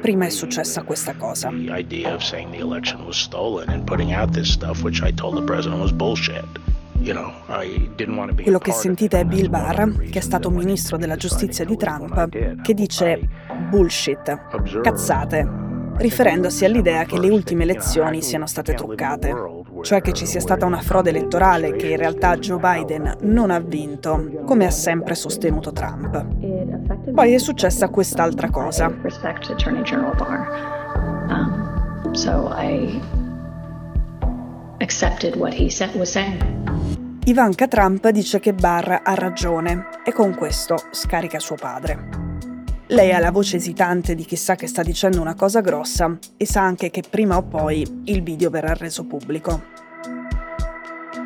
Prima è successa questa cosa. Quello che sentite è Bill Barr, che è stato ministro della giustizia di Trump, che dice bullshit, cazzate, riferendosi all'idea che le ultime elezioni siano state truccate, cioè che ci sia stata una frode elettorale che in realtà Joe Biden non ha vinto, come ha sempre sostenuto Trump. Poi è successa quest'altra cosa. Um, Ivanka Trump dice che Barr ha ragione e con questo scarica suo padre. Lei ha la voce esitante di chissà che sta dicendo una cosa grossa e sa anche che prima o poi il video verrà reso pubblico.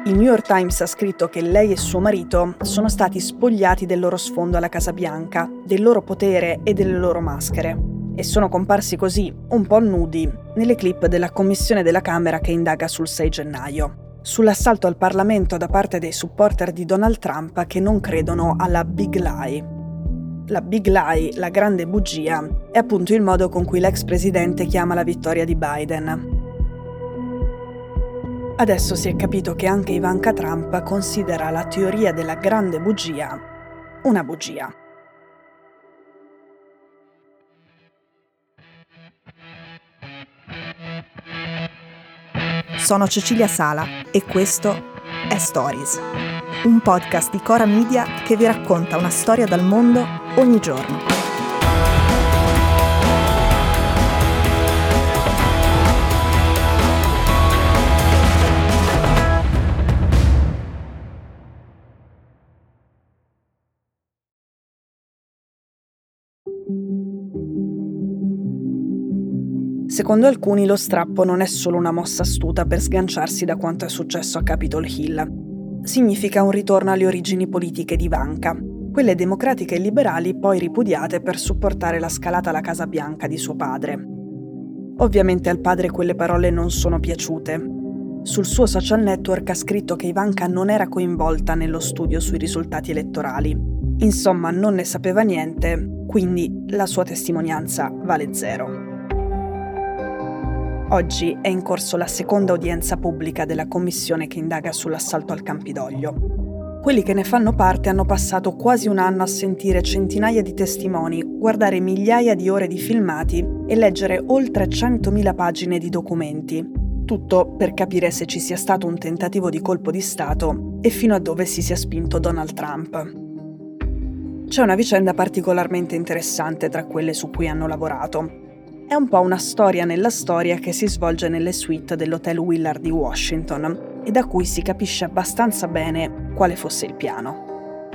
Il New York Times ha scritto che lei e suo marito sono stati spogliati del loro sfondo alla Casa Bianca, del loro potere e delle loro maschere. E sono comparsi così, un po' nudi, nelle clip della commissione della Camera che indaga sul 6 gennaio, sull'assalto al Parlamento da parte dei supporter di Donald Trump che non credono alla Big Lie, la big lie, la grande bugia, è appunto il modo con cui l'ex presidente chiama la vittoria di Biden. Adesso si è capito che anche Ivanka Trump considera la teoria della grande bugia una bugia. Sono Cecilia Sala e questo è Stories un podcast di Cora Media che vi racconta una storia dal mondo ogni giorno. Secondo alcuni lo strappo non è solo una mossa astuta per sganciarsi da quanto è successo a Capitol Hill, significa un ritorno alle origini politiche di Vanka, quelle democratiche e liberali poi ripudiate per supportare la scalata alla Casa Bianca di suo padre. Ovviamente al padre quelle parole non sono piaciute. Sul suo social network ha scritto che Ivanka non era coinvolta nello studio sui risultati elettorali. Insomma, non ne sapeva niente, quindi la sua testimonianza vale zero. Oggi è in corso la seconda udienza pubblica della commissione che indaga sull'assalto al Campidoglio. Quelli che ne fanno parte hanno passato quasi un anno a sentire centinaia di testimoni, guardare migliaia di ore di filmati e leggere oltre 100.000 pagine di documenti. Tutto per capire se ci sia stato un tentativo di colpo di Stato e fino a dove si sia spinto Donald Trump. C'è una vicenda particolarmente interessante tra quelle su cui hanno lavorato, è un po' una storia nella storia che si svolge nelle suite dell'Hotel Willard di Washington e da cui si capisce abbastanza bene quale fosse il piano.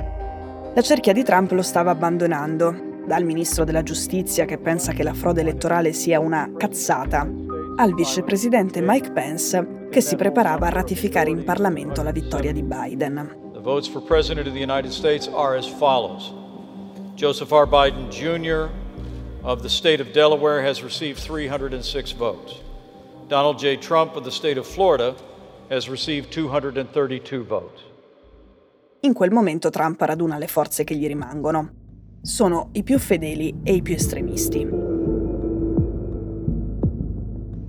La cerchia di Trump lo stava abbandonando, dal ministro della giustizia che pensa che la frode elettorale sia una cazzata, al vicepresidente Mike Pence che si preparava a ratificare in Parlamento la vittoria di Biden. The votes for President of the United States are as follows. Joseph R. Biden Jr of the state of Delaware has received 306 votes. Donald J. Trump of the state of Florida has received 232 votes. In quel momento Trump raduna le forze che gli rimangono. Sono i più fedeli e i più estremisti.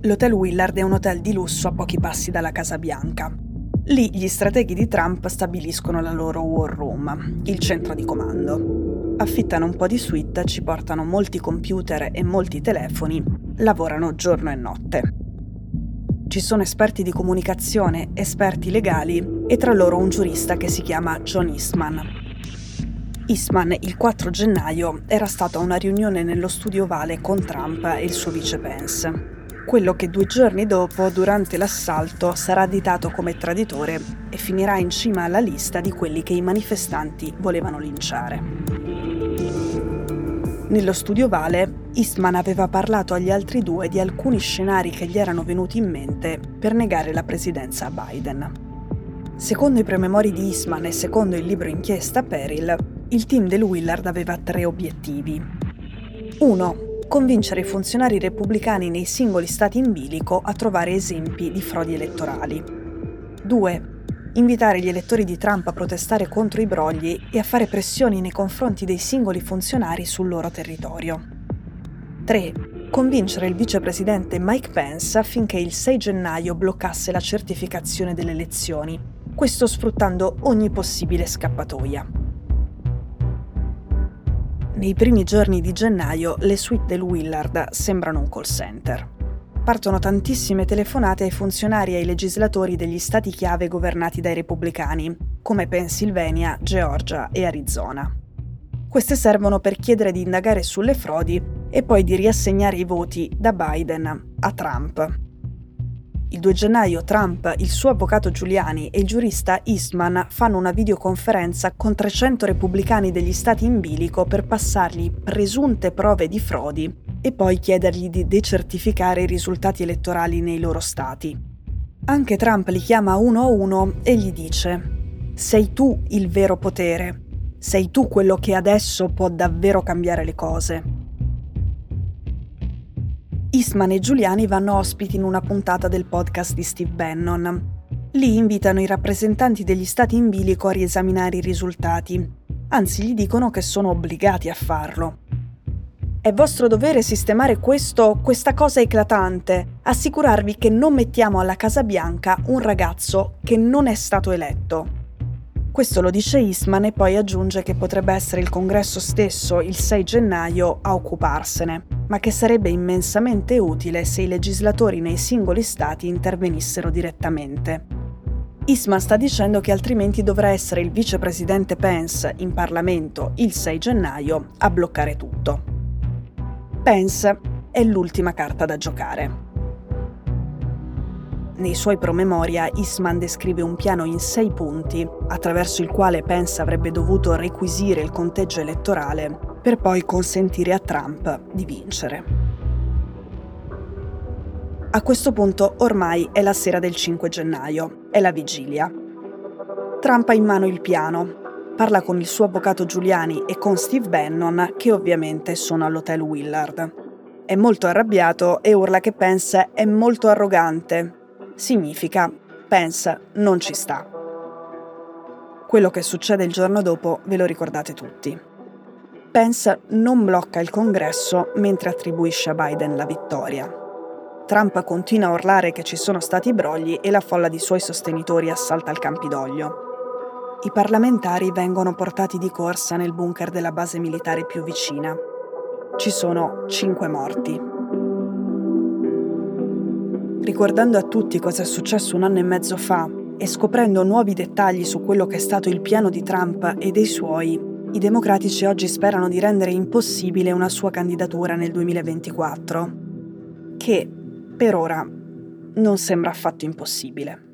L'Hotel Willard è un hotel di lusso a pochi passi dalla Casa Bianca. Lì gli strateghi di Trump stabiliscono la loro war room, il centro di comando. Affittano un po' di suite, ci portano molti computer e molti telefoni, lavorano giorno e notte. Ci sono esperti di comunicazione, esperti legali e tra loro un giurista che si chiama John Eastman. Eastman il 4 gennaio era stato a una riunione nello studio ovale con Trump e il suo vice Pence. Quello che due giorni dopo, durante l'assalto, sarà additato come traditore e finirà in cima alla lista di quelli che i manifestanti volevano linciare. Nello studio Vale, Eastman aveva parlato agli altri due di alcuni scenari che gli erano venuti in mente per negare la presidenza a Biden. Secondo i prememori di Eastman e secondo il libro inchiesta Peril, il team del Willard aveva tre obiettivi. 1. Convincere i funzionari repubblicani nei singoli stati in bilico a trovare esempi di frodi elettorali. 2 invitare gli elettori di Trump a protestare contro i brogli e a fare pressioni nei confronti dei singoli funzionari sul loro territorio. 3. Convincere il vicepresidente Mike Pence affinché il 6 gennaio bloccasse la certificazione delle elezioni, questo sfruttando ogni possibile scappatoia. Nei primi giorni di gennaio le suite del Willard sembrano un call center. Partono tantissime telefonate ai funzionari e ai legislatori degli stati chiave governati dai repubblicani, come Pennsylvania, Georgia e Arizona. Queste servono per chiedere di indagare sulle frodi e poi di riassegnare i voti da Biden a Trump. Il 2 gennaio Trump, il suo avvocato Giuliani e il giurista Eastman fanno una videoconferenza con 300 repubblicani degli stati in bilico per passargli presunte prove di frodi e poi chiedergli di decertificare i risultati elettorali nei loro stati. Anche Trump li chiama uno a uno e gli dice Sei tu il vero potere, sei tu quello che adesso può davvero cambiare le cose. Eastman e Giuliani vanno ospiti in una puntata del podcast di Steve Bannon. Lì invitano i rappresentanti degli stati in bilico a riesaminare i risultati, anzi gli dicono che sono obbligati a farlo. È vostro dovere sistemare questo, questa cosa eclatante, assicurarvi che non mettiamo alla Casa Bianca un ragazzo che non è stato eletto. Questo lo dice Eastman e poi aggiunge che potrebbe essere il congresso stesso, il 6 gennaio, a occuparsene ma che sarebbe immensamente utile se i legislatori nei singoli stati intervenissero direttamente. Isma sta dicendo che altrimenti dovrà essere il vicepresidente Pence in Parlamento il 6 gennaio a bloccare tutto. Pence è l'ultima carta da giocare. Nei suoi promemoria Isman descrive un piano in sei punti, attraverso il quale Pence avrebbe dovuto requisire il conteggio elettorale per poi consentire a Trump di vincere. A questo punto ormai è la sera del 5 gennaio, è la vigilia. Trump ha in mano il piano, parla con il suo avvocato Giuliani e con Steve Bannon, che ovviamente sono all'hotel Willard. È molto arrabbiato e urla che Pence è molto arrogante. Significa, Pence non ci sta. Quello che succede il giorno dopo ve lo ricordate tutti. Pence non blocca il congresso mentre attribuisce a Biden la vittoria. Trump continua a urlare che ci sono stati brogli e la folla di suoi sostenitori assalta il Campidoglio. I parlamentari vengono portati di corsa nel bunker della base militare più vicina. Ci sono cinque morti. Ricordando a tutti cosa è successo un anno e mezzo fa e scoprendo nuovi dettagli su quello che è stato il piano di Trump e dei suoi, i democratici oggi sperano di rendere impossibile una sua candidatura nel 2024, che per ora non sembra affatto impossibile.